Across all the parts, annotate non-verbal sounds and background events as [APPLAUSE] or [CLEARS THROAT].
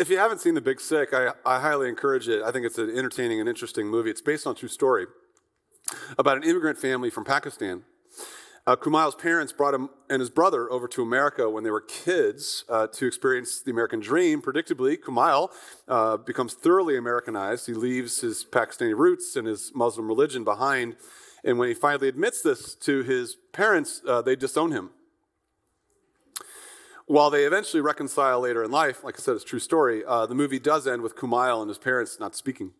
If you haven't seen The Big Sick, I, I highly encourage it. I think it's an entertaining and interesting movie. It's based on a true story about an immigrant family from Pakistan. Uh, Kumail's parents brought him and his brother over to America when they were kids uh, to experience the American dream. Predictably, Kumail uh, becomes thoroughly Americanized. He leaves his Pakistani roots and his Muslim religion behind. And when he finally admits this to his parents, uh, they disown him. While they eventually reconcile later in life, like I said, it's a true story, uh, the movie does end with Kumail and his parents not speaking.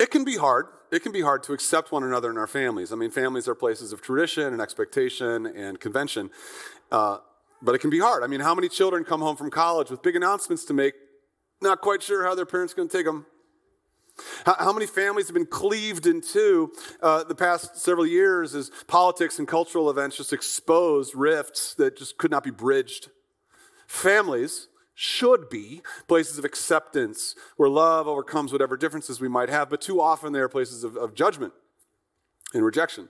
It can be hard. It can be hard to accept one another in our families. I mean, families are places of tradition and expectation and convention, uh, but it can be hard. I mean, how many children come home from college with big announcements to make, not quite sure how their parents are going to take them? How, many families have been cleaved in two uh, the past several years as politics and cultural events just exposed rifts that just could not be bridged? Families should be places of acceptance where love overcomes whatever differences we might have, but too often they are places of, of judgment and rejection.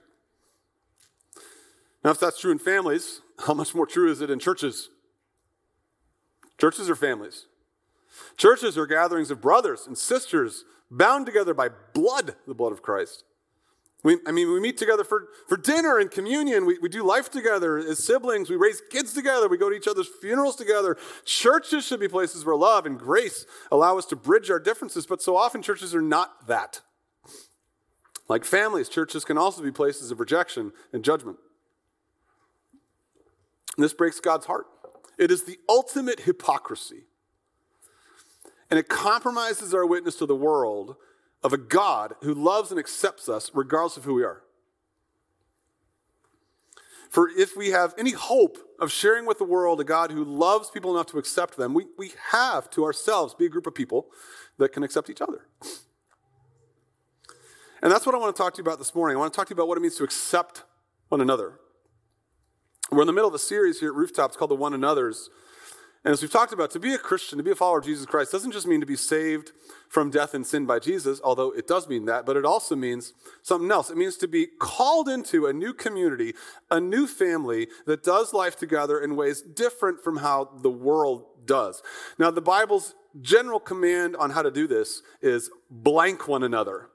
Now, if that's true in families, how much more true is it in churches? Churches are families. Churches are gatherings of brothers and sisters bound together by blood, the blood of Christ. We, I mean, we meet together for, for dinner and communion. We, we do life together as siblings. We raise kids together. We go to each other's funerals together. Churches should be places where love and grace allow us to bridge our differences, but so often churches are not that. Like families, churches can also be places of rejection and judgment. This breaks God's heart. It is the ultimate hypocrisy. And it compromises our witness to the world of a God who loves and accepts us regardless of who we are. For if we have any hope of sharing with the world a God who loves people enough to accept them, we, we have to ourselves be a group of people that can accept each other. And that's what I want to talk to you about this morning. I want to talk to you about what it means to accept one another. We're in the middle of a series here at Rooftops called The One Another's. And as we've talked about, to be a Christian, to be a follower of Jesus Christ, doesn't just mean to be saved from death and sin by Jesus, although it does mean that, but it also means something else. It means to be called into a new community, a new family that does life together in ways different from how the world does. Now, the Bible's general command on how to do this is blank one another.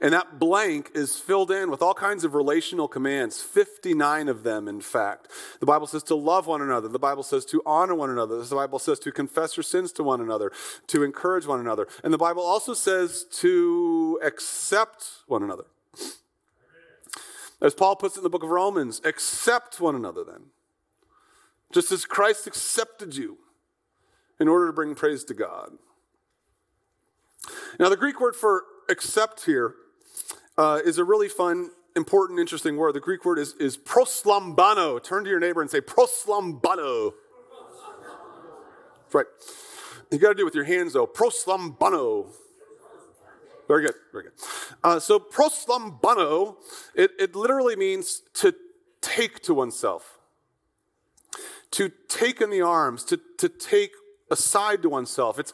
And that blank is filled in with all kinds of relational commands, 59 of them, in fact. The Bible says to love one another. The Bible says to honor one another. The Bible says to confess your sins to one another, to encourage one another. And the Bible also says to accept one another. As Paul puts it in the book of Romans, accept one another then. Just as Christ accepted you in order to bring praise to God. Now, the Greek word for accept here uh, is a really fun, important, interesting word. The Greek word is, is proslambano. Turn to your neighbor and say proslambano. That's right. You got to do it with your hands though. Proslambano. Very good, very good. Uh, so proslambano, it, it literally means to take to oneself, to take in the arms, to, to take aside to oneself. It's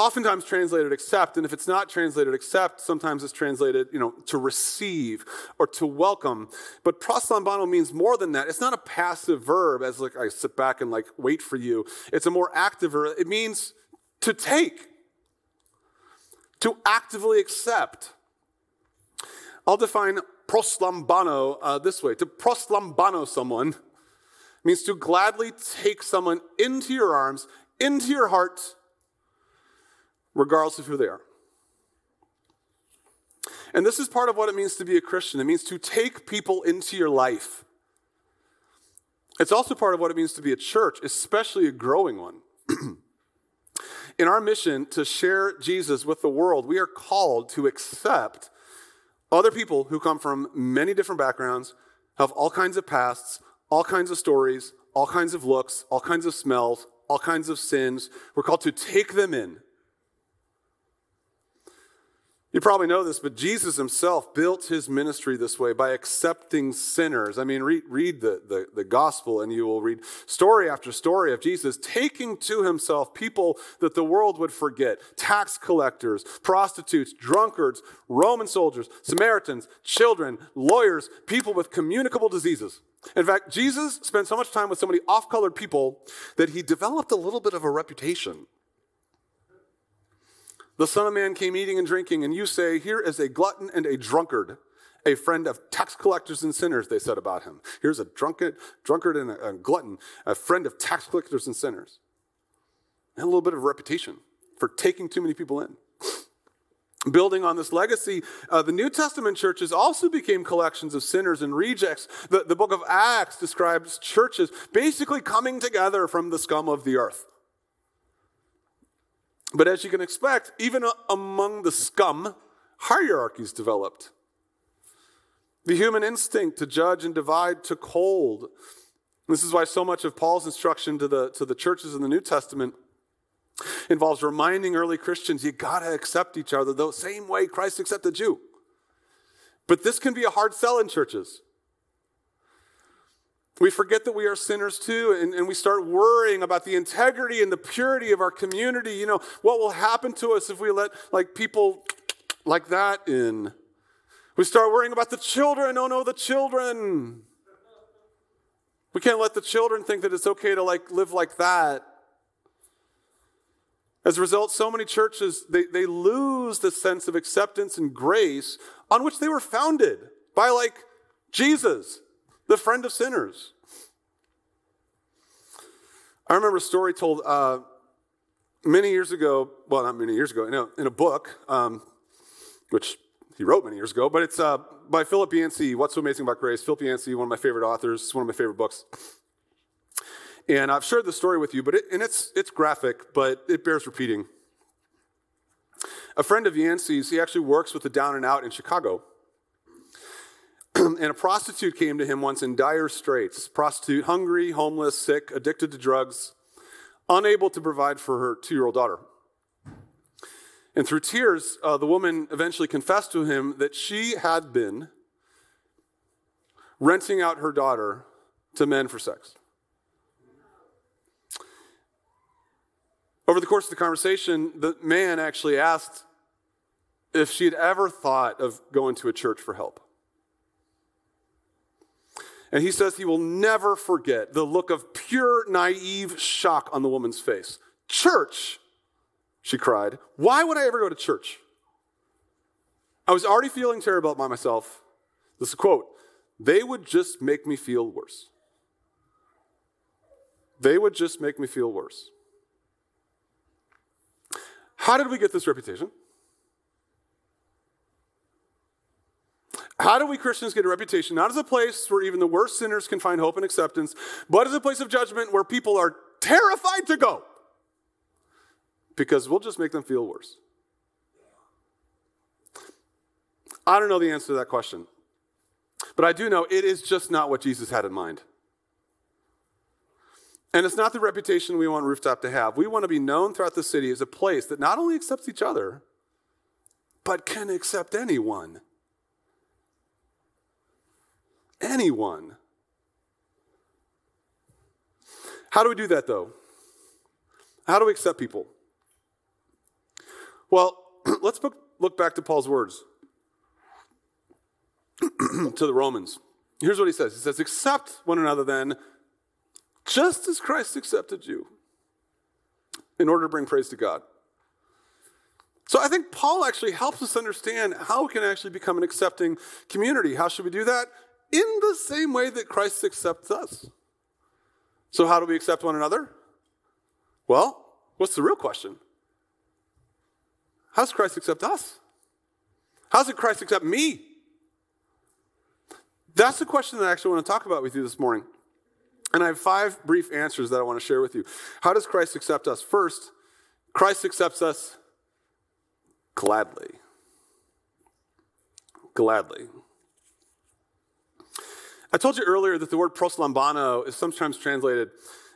oftentimes translated accept, and if it's not translated accept, sometimes it's translated, you know, to receive or to welcome. But proslambano means more than that. It's not a passive verb as like I sit back and like wait for you. It's a more active verb. It means to take, to actively accept. I'll define proslambano uh, this way. To proslambano someone means to gladly take someone into your arms, into your heart, regardless of who they are. And this is part of what it means to be a Christian. It means to take people into your life. It's also part of what it means to be a church, especially a growing one. [CLEARS THROAT] In our mission to share Jesus with the world, we are called to accept other people who come from many different backgrounds, have all kinds of pasts, all kinds of stories, all kinds of looks, all kinds of smells, all kinds of sins. We're called to take them in You probably know this, but Jesus himself built his ministry this way by accepting sinners. I mean, read, read the, the, the, gospel and you will read story after story of Jesus taking to himself people that the world would forget tax collectors, prostitutes, drunkards, Roman soldiers, Samaritans, children, lawyers, people with communicable diseases. In fact, Jesus spent so much time with so many off colored people that he developed a little bit of a reputation the Son of Man came eating and drinking, and you say, Here is a glutton and a drunkard, a friend of tax collectors and sinners, they said about him. Here's a drunkard, drunkard and a, a glutton, a friend of tax collectors and sinners. And a little bit of reputation for taking too many people in. [SNIFFS] Building on this legacy, uh, the New Testament churches also became collections of sinners and rejects. The, the book of Acts describes churches basically coming together from the scum of the earth. But as you can expect, even among the scum, hierarchies developed. The human instinct to judge and divide took hold. This is why so much of Paul's instruction to the, to the churches in the New Testament involves reminding early Christians you gotta accept each other the same way Christ accepted you. But this can be a hard sell in churches. We forget that we are sinners too, and, and we start worrying about the integrity and the purity of our community. You know, what will happen to us if we let like people like that in? We start worrying about the children. Oh no, the children. We can't let the children think that it's okay to like live like that. As a result, so many churches they, they lose the sense of acceptance and grace on which they were founded by like Jesus the friend of sinners. I remember a story told uh, many years ago, well, not many years ago, in a, in a book, um, which he wrote many years ago, but it's uh, by Philip Yancey, What's So Amazing About Grace. Philip Yancey, one of my favorite authors, one of my favorite books. And I've shared the story with you, but it, and it's, it's graphic, but it bears repeating. A friend of Yancey's, he actually works with the Down and Out in Chicago. [CLEARS THROAT] and a prostitute came to him once in dire straits. Prostitute, hungry, homeless, sick, addicted to drugs, unable to provide for her two year old daughter. And through tears, uh, the woman eventually confessed to him that she had been renting out her daughter to men for sex. Over the course of the conversation, the man actually asked if she had ever thought of going to a church for help. And he says he will never forget the look of pure, naive shock on the woman's face. Church, she cried. Why would I ever go to church? I was already feeling terrible about myself. This is a quote they would just make me feel worse. They would just make me feel worse. How did we get this reputation? How do we Christians get a reputation not as a place where even the worst sinners can find hope and acceptance, but as a place of judgment where people are terrified to go? Because we'll just make them feel worse. I don't know the answer to that question. But I do know it is just not what Jesus had in mind. And it's not the reputation we want Rooftop to have. We want to be known throughout the city as a place that not only accepts each other, but can accept anyone anyone. How do we do that though? How do we accept people? Well, [CLEARS THROAT] let's look back to Paul's words [CLEARS THROAT] to the Romans. Here's what he says He says, Accept one another then, just as Christ accepted you, in order to bring praise to God. So I think Paul actually helps us understand how we can actually become an accepting community. How should we do that? In the same way that Christ accepts us. So, how do we accept one another? Well, what's the real question? How does Christ accept us? How does Christ accept me? That's the question that I actually want to talk about with you this morning. And I have five brief answers that I want to share with you. How does Christ accept us? First, Christ accepts us gladly. Gladly. I told you earlier that the word proslambano is sometimes translated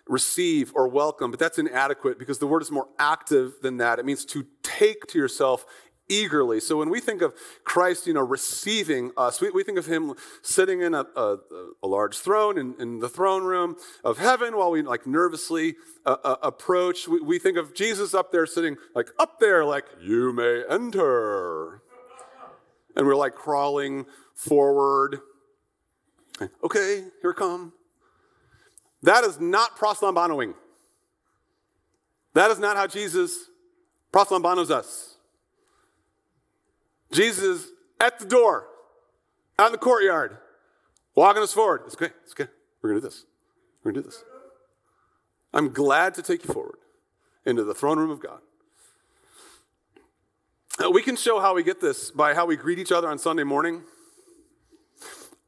receive or welcome, but that's inadequate because the word is more active than that. It means to take to yourself eagerly. So when we think of Christ, you know, receiving us, we, we think of him sitting in a, a, a large throne in, in, the throne room of heaven while we like nervously uh, uh, approach. We, we think of Jesus up there sitting like up there, like, you may enter. And we're like crawling forward. Okay, here come. That is not proslambanoing. That is not how Jesus proslambanos us. Jesus at the door, out in the courtyard, walking us forward. It's okay, it's okay. We're going to do this. We're going to do this. I'm glad to take you forward into the throne room of God. We can show how we get this by how we greet each other on Sunday morning.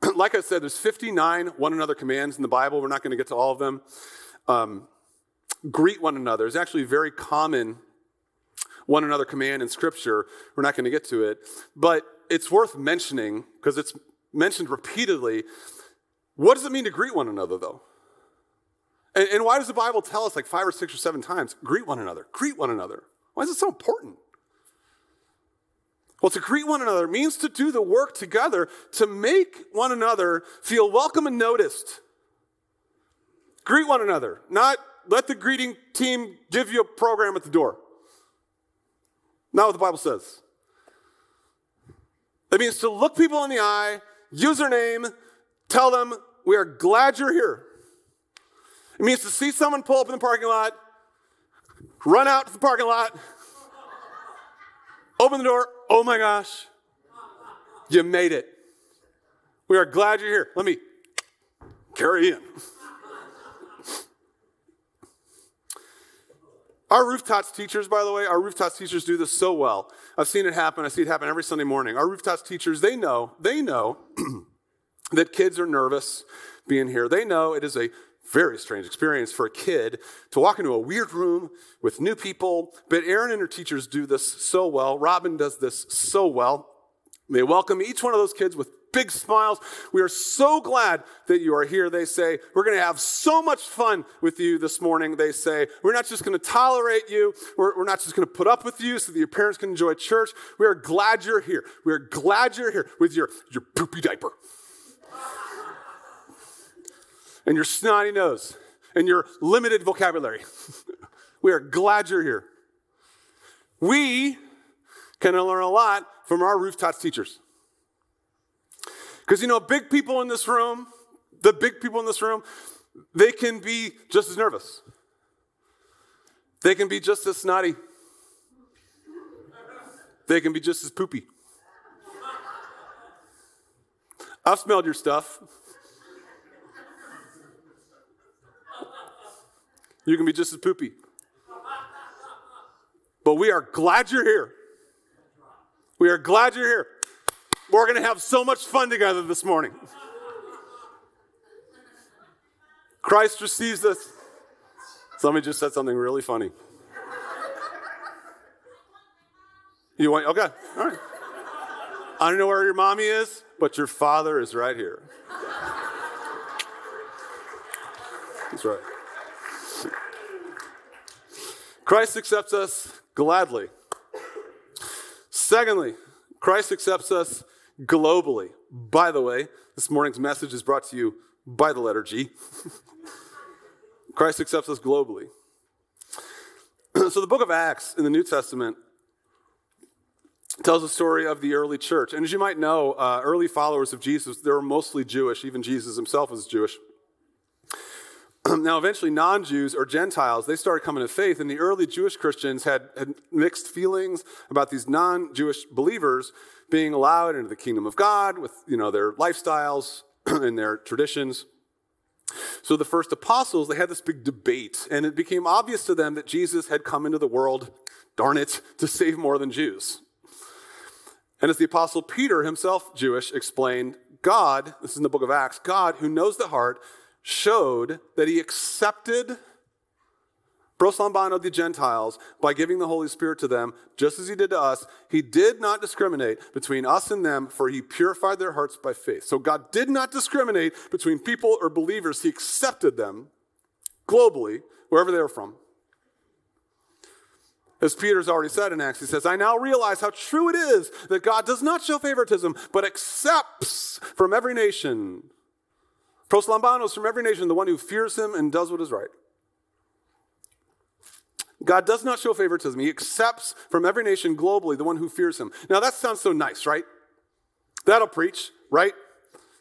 [CLEARS THROAT] like I said, there's 59 one another commands in the Bible. We're not going to get to all of them. Um, greet one another is actually very common one another command in Scripture. We're not going to get to it, but it's worth mentioning because it's mentioned repeatedly. What does it mean to greet one another, though? And, and why does the Bible tell us like five or six or seven times, greet one another, greet one another? Why is it so important? Well, to greet one another means to do the work together to make one another feel welcome and noticed. Greet one another, not let the greeting team give you a program at the door. Not what the Bible says. It means to look people in the eye, use their name, tell them, we are glad you're here. It means to see someone pull up in the parking lot, run out to the parking lot, [LAUGHS] open the door, oh my gosh, you made it. We are glad you're here. Let me carry in. Our rooftops teachers, by the way, our rooftops teachers do this so well. I've seen it happen. I see it happen every Sunday morning. Our rooftops teachers, they know, they know [CLEARS THROAT] that kids are nervous being here. They know it is a very strange experience for a kid to walk into a weird room with new people. But Erin and her teachers do this so well. Robin does this so well. They welcome each one of those kids with big smiles. We are so glad that you are here, they say. We're going to have so much fun with you this morning, they say. We're not just going to tolerate you. We're, we're not just going to put up with you so that your parents can enjoy church. We are glad you're here. We are glad you're here with your, your poopy diaper and your snotty nose and your limited vocabulary. [LAUGHS] we are glad you're here. We can learn a lot from our rooftops teachers. Because you know, big people in this room, the big people in this room, they can be just as nervous. They can be just as snotty. They can be just as poopy. I've smelled your stuff. You can be just as poopy. But we are glad you're here. We are glad you're here. We're going to have so much fun together this morning. Christ receives us. Somebody just said something really funny. You want, okay, all right. I don't know where your mommy is, but your father is right here. That's right. Christ accepts us gladly. Secondly, Christ accepts us globally. By the way, this morning's message is brought to you by the letter G. [LAUGHS] Christ accepts us globally. [CLEARS THROAT] so, the book of Acts in the New Testament tells the story of the early church. And as you might know, uh, early followers of Jesus, they were mostly Jewish. Even Jesus himself was Jewish. [CLEARS THROAT] now, eventually, non Jews or Gentiles, they started coming to faith, and the early Jewish Christians had, had mixed feelings about these non Jewish believers being allowed into the kingdom of God with you know, their lifestyles [CLEARS THROAT] and their traditions. So the first apostles, they had this big debate, and it became obvious to them that Jesus had come into the world, darn it, [LAUGHS] to save more than Jews. And as the apostle Peter, himself Jewish, explained, God, this is in the book of Acts, God, who knows the heart, showed that he accepted proslambano the Gentiles by giving the Holy Spirit to them, just as he did to us. He did not discriminate between us and them, for he purified their hearts by faith. So God did not discriminate between people or believers. He accepted them globally, wherever they were from. As Peter's already said in Acts, he says, I now realize how true it is that God does not show favoritism, but accepts from every nation. Proslambanos from every nation, the one who fears him and does what is right. God does not show favoritism. He accepts from every nation globally the one who fears him. Now that sounds so nice, right? That'll preach, right?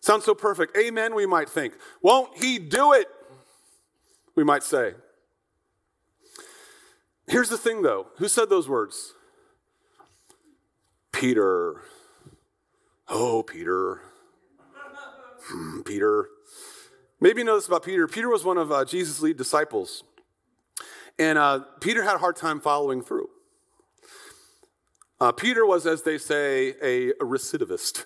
Sounds so perfect. Amen, we might think. Won't he do it? We might say. Here's the thing, though. Who said those words? Peter. Oh, Peter. Hmm, Peter. Maybe you know this about Peter. Peter was one of uh, Jesus' lead disciples. And uh, Peter had a hard time following through. Uh, Peter was, as they say, a, a recidivist,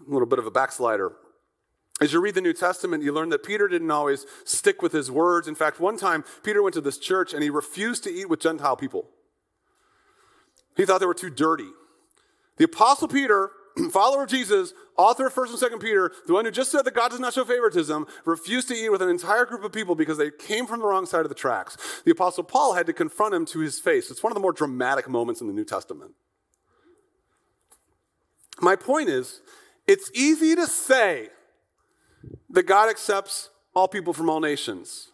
a little bit of a backslider. As you read the New Testament, you learn that Peter didn't always stick with his words. In fact, one time, Peter went to this church and he refused to eat with Gentile people. He thought they were too dirty. The Apostle Peter, [CLEARS THROAT] follower of Jesus, author of 1st and 2nd Peter, the one who just said that God does not show favoritism, refused to eat with an entire group of people because they came from the wrong side of the tracks. The Apostle Paul had to confront him to his face. It's one of the more dramatic moments in the New Testament. My point is, it's easy to say, that God accepts all people from all nations.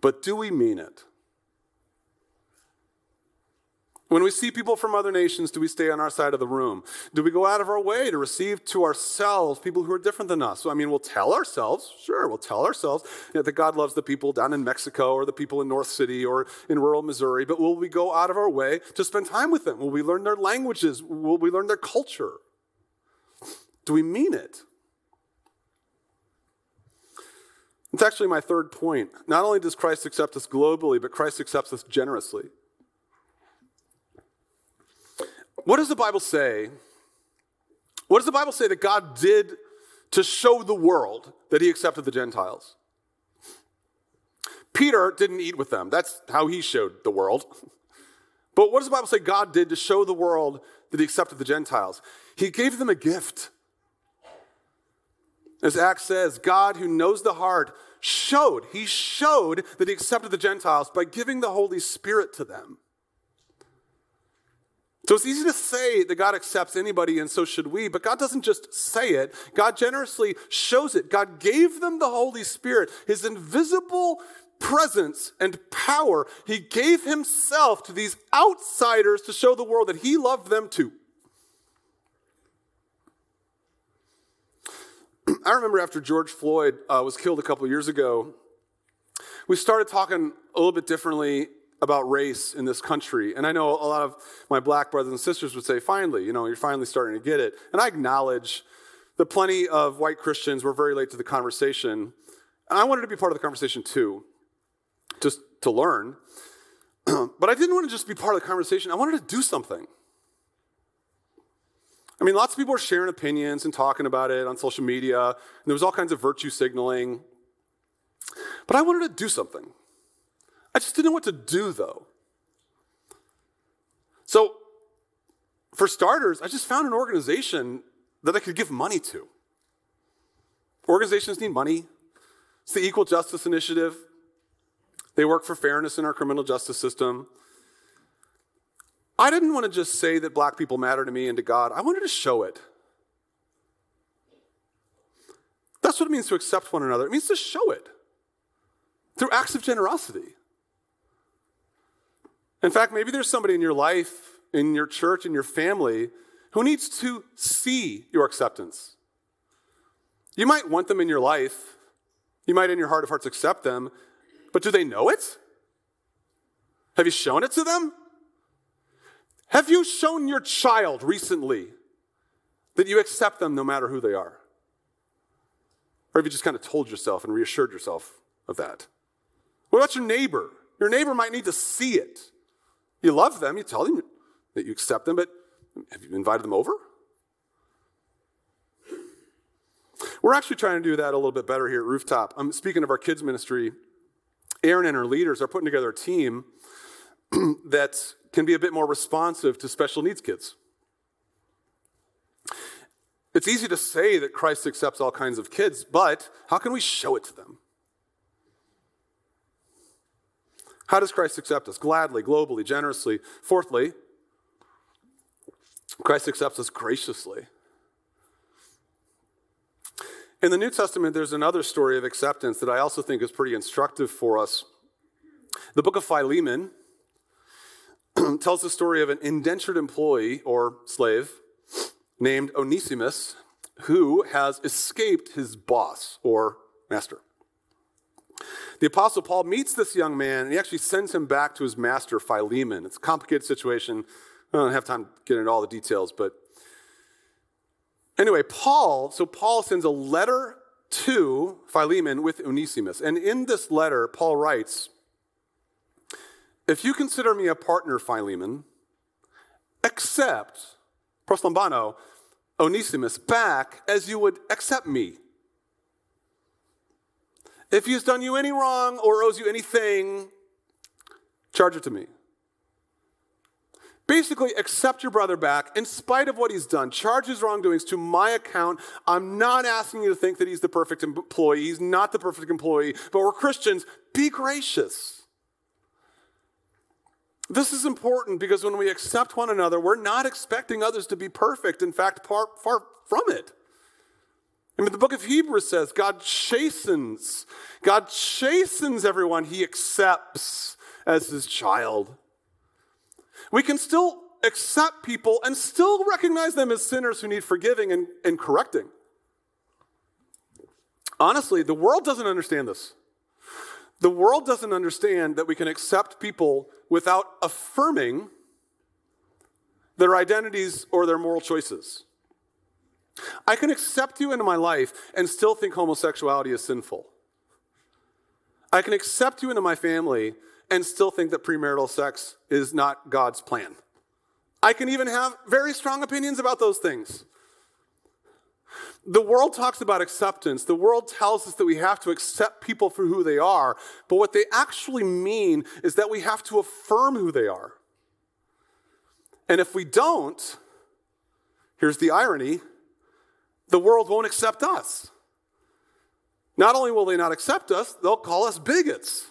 But do we mean it? When we see people from other nations, do we stay on our side of the room? Do we go out of our way to receive to ourselves people who are different than us? So, I mean, we'll tell ourselves, sure, we'll tell ourselves you know, that God loves the people down in Mexico or the people in North City or in rural Missouri, but will we go out of our way to spend time with them? Will we learn their languages? Will we learn their culture? Do we mean it? It's actually my third point. Not only does Christ accept us globally, but Christ accepts us generously. What does the Bible say? What does the Bible say that God did to show the world that he accepted the Gentiles? Peter didn't eat with them. That's how he showed the world. [LAUGHS] But what does the Bible say God did to show the world that he accepted the Gentiles? He gave them a gift. As Acts says, God who knows the heart showed, he showed that he accepted the Gentiles by giving the Holy Spirit to them. So it's easy to say that God accepts anybody, and so should we, but God doesn't just say it, God generously shows it. God gave them the Holy Spirit, his invisible presence and power. He gave himself to these outsiders to show the world that he loved them too. [CLEARS THROAT] I remember after George Floyd uh, was killed a couple years ago, we started talking a little bit differently about race in this country. And I know a lot of my black brothers and sisters would say, finally, you know, you're finally starting to get it. And I acknowledge that plenty of white Christians were very late to the conversation. And I wanted to be part of the conversation too, just to learn. [CLEARS THROAT] but I didn't want to just be part of the conversation, I wanted to do something. I mean, lots of people are sharing opinions and talking about it on social media, and there was all kinds of virtue signaling. But I wanted to do something. I just didn't know what to do, though. So, for starters, I just found an organization that I could give money to. Organizations need money. It's the Equal Justice Initiative. They work for fairness in our criminal justice system. I didn't want to just say that black people matter to me and to God, I wanted to show it. That's what it means to accept one another. It means to show it through acts of generosity. In fact, maybe there's somebody in your life, in your church, in your family, who needs to see your acceptance. You might want them in your life. You might, in your heart of hearts, accept them. But do they know it? Have you shown it to them? Have you shown your child recently that you accept them no matter who they are? Or have you just kind of told yourself and reassured yourself of that? What about your neighbor? Your neighbor might need to see it. You love them, you tell them that you accept them, but have you invited them over? We're actually trying to do that a little bit better here at Rooftop. I'm speaking of our kids' ministry. Erin and her leaders are putting together a team [CLEARS THROAT] that can be a bit more responsive to special needs kids. It's easy to say that Christ accepts all kinds of kids, but how can we show it to them? How does Christ accept us? Gladly, globally, generously. Fourthly, Christ accepts us graciously. In the New Testament, there's another story of acceptance that I also think is pretty instructive for us. The book of Philemon [CLEARS THROAT] tells the story of an indentured employee or slave named Onesimus who has escaped his boss or master. The Apostle Paul meets this young man and he actually sends him back to his master, Philemon. It's a complicated situation. I don't have time to get into all the details, but anyway, Paul, so Paul sends a letter to Philemon with Onesimus. And in this letter, Paul writes, If you consider me a partner, Philemon, accept, proslambano, Onesimus back as you would accept me. If he has done you any wrong or owes you anything, charge it to me. Basically, accept your brother back in spite of what he's done. Charge his wrongdoings to my account. I'm not asking you to think that he's the perfect employee. He's not the perfect employee, but we're Christians. Be gracious. This is important because when we accept one another, we're not expecting others to be perfect. In fact, far, far from it. I mean, the book of Hebrews says God chastens. God chastens everyone he accepts as his child. We can still accept people and still recognize them as sinners who need forgiving and, and correcting. Honestly, the world doesn't understand this. The world doesn't understand that we can accept people without affirming their identities or their moral choices. I can accept you into my life and still think homosexuality is sinful. I can accept you into my family and still think that premarital sex is not God's plan. I can even have very strong opinions about those things. The world talks about acceptance. The world tells us that we have to accept people for who they are, but what they actually mean is that we have to affirm who they are. And if we don't, here's the irony the world won't accept us. Not only will they not accept us, they'll call us bigots.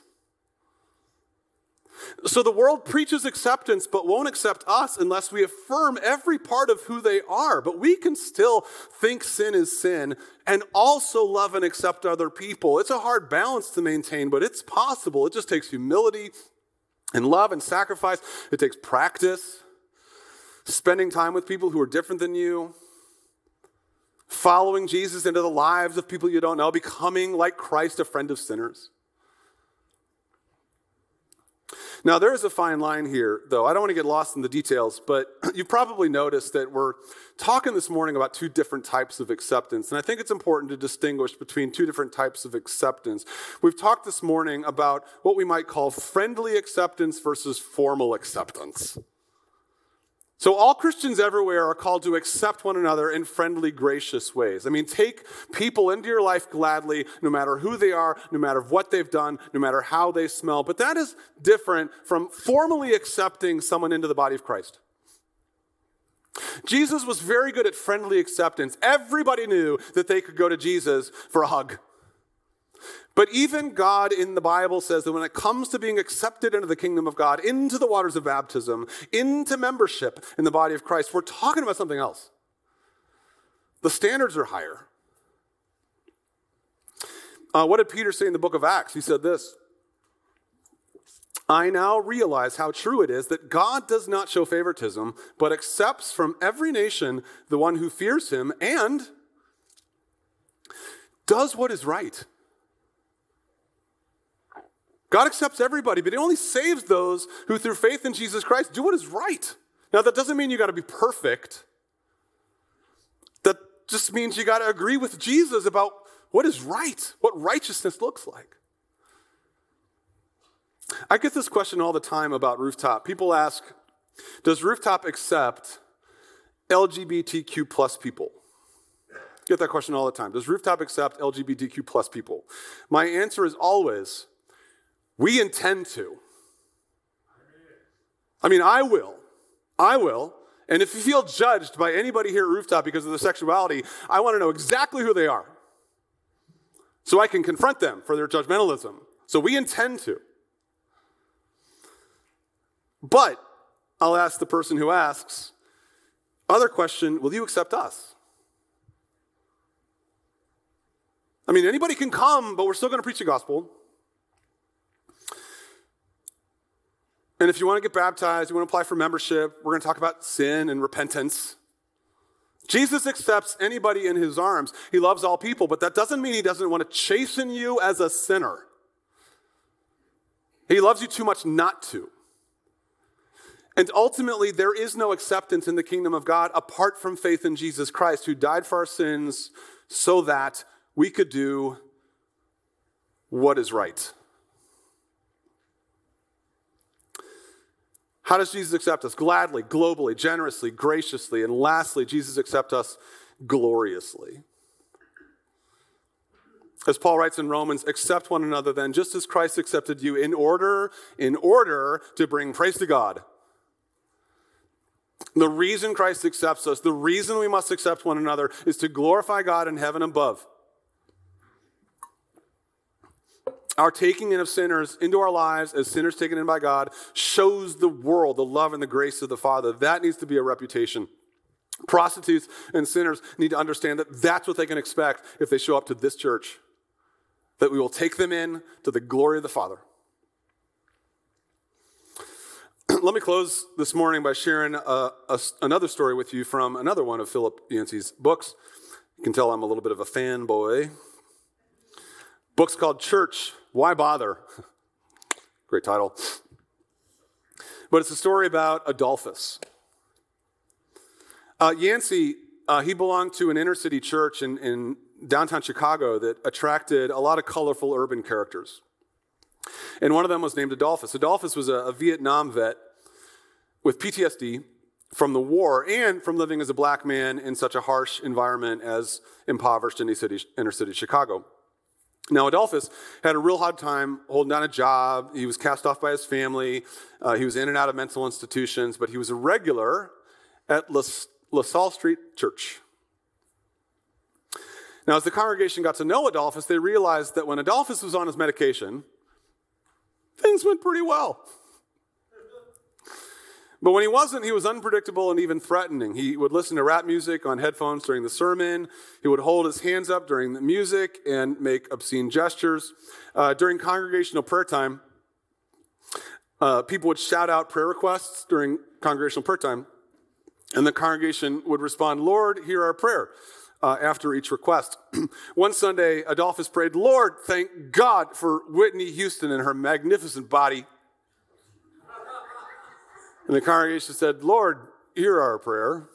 So the world preaches acceptance but won't accept us unless we affirm every part of who they are. But we can still think sin is sin and also love and accept other people. It's a hard balance to maintain, but it's possible. It just takes humility and love and sacrifice, it takes practice, spending time with people who are different than you following Jesus into the lives of people you don't know, becoming like Christ, a friend of sinners. Now, there is a fine line here, though. I don't want to get lost in the details, but [CLEARS THROAT] you've probably noticed that we're talking this morning about two different types of acceptance. And I think it's important to distinguish between two different types of acceptance. We've talked this morning about what we might call friendly acceptance versus formal acceptance. So, all Christians everywhere are called to accept one another in friendly, gracious ways. I mean, take people into your life gladly, no matter who they are, no matter what they've done, no matter how they smell. But that is different from formally accepting someone into the body of Christ. Jesus was very good at friendly acceptance. Everybody knew that they could go to Jesus for a hug. But even God in the Bible says that when it comes to being accepted into the kingdom of God, into the waters of baptism, into membership in the body of Christ, we're talking about something else. The standards are higher. Uh, what did Peter say in the book of Acts? He said this I now realize how true it is that God does not show favoritism, but accepts from every nation the one who fears him and does what is right. God accepts everybody, but He only saves those who, through faith in Jesus Christ, do what is right. Now, that doesn't mean you got to be perfect. That just means you got to agree with Jesus about what is right, what righteousness looks like. I get this question all the time about Rooftop. People ask, does Rooftop accept LGBTQ plus people? Get that question all the time. Does Rooftop accept LGBTQ plus people? My answer is always we intend to. I mean, I will. I will. And if you feel judged by anybody here at Rooftop because of their sexuality, I want to know exactly who they are so I can confront them for their judgmentalism. So we intend to. But I'll ask the person who asks, other question, will you accept us? I mean, anybody can come, but we're still going to preach the gospel. And if you want to get baptized, you want to apply for membership, we're going to talk about sin and repentance. Jesus accepts anybody in his arms. He loves all people, but that doesn't mean he doesn't want to chasten you as a sinner. He loves you too much not to. And ultimately, there is no acceptance in the kingdom of God apart from faith in Jesus Christ, who died for our sins so that we could do what is right. How does Jesus accept us? Gladly, globally, generously, graciously. And lastly, Jesus accepts us gloriously. As Paul writes in Romans, accept one another then, just as Christ accepted you, in order, in order to bring praise to God. The reason Christ accepts us, the reason we must accept one another, is to glorify God in heaven above. Our taking in of sinners into our lives as sinners taken in by God shows the world the love and the grace of the Father. That needs to be a reputation. Prostitutes and sinners need to understand that that's what they can expect if they show up to this church, that we will take them in to the glory of the Father. [CLEARS THROAT] Let me close this morning by sharing uh, a, a, another story with you from another one of Philip Yancey's books. You can tell I'm a little bit of a fanboy. Book's called Church why bother? [LAUGHS] Great title. But it's a story about Adolphus. Uh, Yancey, uh, he belonged to an inner city church in, in downtown Chicago that attracted a lot of colorful urban characters. And one of them was named Adolphus. Adolphus was a, a Vietnam vet with PTSD from the war and from living as a black man in such a harsh environment as impoverished inner city, inner city Chicago. Now, Adolphus had a real hard time holding down a job. He was cast off by his family. Uh, he was in and out of mental institutions, but he was a regular at La, La Salle Street Church. Now, as the congregation got to know Adolphus, they realized that when Adolphus was on his medication, things went pretty well. But when he wasn't, he was unpredictable and even threatening. He would listen to rap music on headphones during the sermon. He would hold his hands up during the music and make obscene gestures. Uh, during congregational prayer time, uh, people would shout out prayer requests during congregational prayer time, and the congregation would respond, Lord, hear our prayer. Uh, after each request. [CLEARS THROAT] One Sunday, Adolphus prayed, Lord, thank God for Whitney Houston and her magnificent body. And the congregation said, Lord, hear our prayer.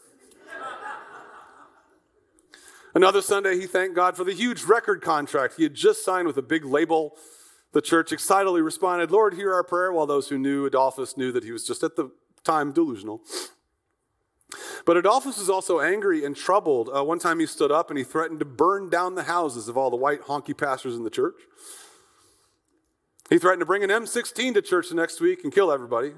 Another Sunday, he thanked God for the huge record contract he had just signed with a big label. The church excitedly responded, Lord, hear our prayer, while those who knew Adolphus knew that he was just at the time delusional. But Adolphus was also angry and troubled. Uh, one time he stood up and he threatened to burn down the houses of all the white honky pastors in the church. He threatened to bring an M16 to church the next week and kill everybody.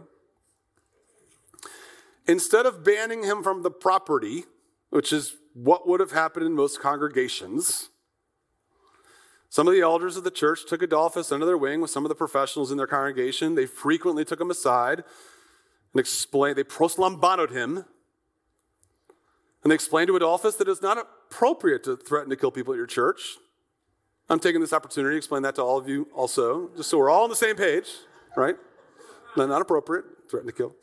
Instead of banning him from the property, which is what would have happened in most congregations, some of the elders of the church took Adolphus under their wing with some of the professionals in their congregation. They frequently took him aside and explained, they proslambanoed him. And they explained to Adolphus that it's not appropriate to threaten to kill people at your church. I'm taking this opportunity to explain that to all of you also, just so we're all on the same page, right? Not appropriate, threaten to kill.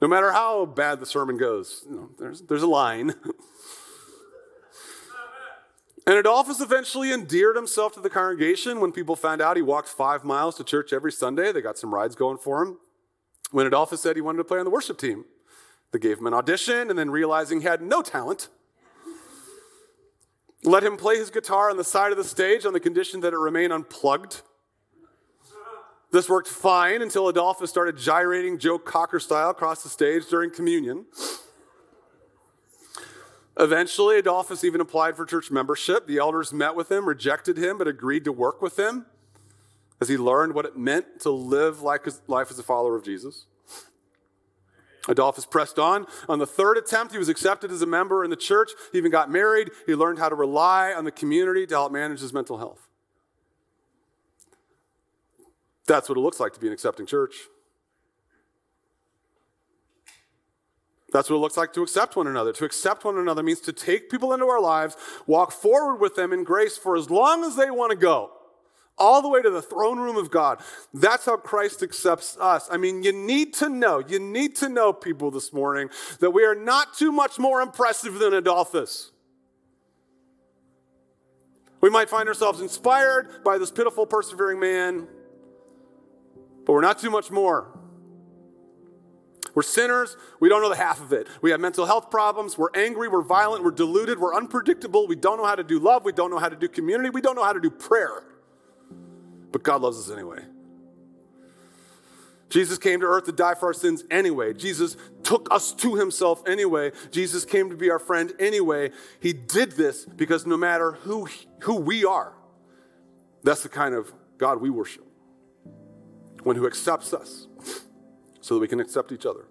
No matter how bad the sermon goes, you know, there's, there's a line. and Adolphus eventually endeared himself to the congregation. When people found out he walked five miles to church every Sunday, they got some rides going for him. When Adolphus said he wanted to play on the worship team, they gave him an audition, and then realizing he had no talent, let him play his guitar on the side of the stage on the condition that it remain unplugged. This worked fine until Adolphus started gyrating Joe Cocker style across the stage during communion. Eventually, Adolphus even applied for church membership. The elders met with him, rejected him, but agreed to work with him as he learned what it meant to live like life as a follower of Jesus. Adolphus pressed on. On the third attempt, he was accepted as a member in the church. He even got married. He learned how to rely on the community to help manage his mental health. That's what it looks like to be an accepting church. That's what it looks like to accept one another. To accept one another means to take people into our lives, walk forward with them in grace for as long as they want to go, all the way to the throne room of God. That's how Christ accepts us. I mean, you need to know, you need to know, people, this morning, that we are not too much more impressive than Adolphus. We might find ourselves inspired by this pitiful, persevering man, but we're not too much more. We're sinners. We don't know the half of it. We have mental health problems. We're angry. We're violent. We're deluded. We're unpredictable. We don't know how to do love. We don't know how to do community. We don't know how to do prayer. But God loves us anyway. Jesus came to earth to die for our sins anyway. Jesus took us to himself anyway. Jesus came to be our friend anyway. He did this because no matter who, who we are, that's the kind of God we worship. One who accepts us so that we can accept each other.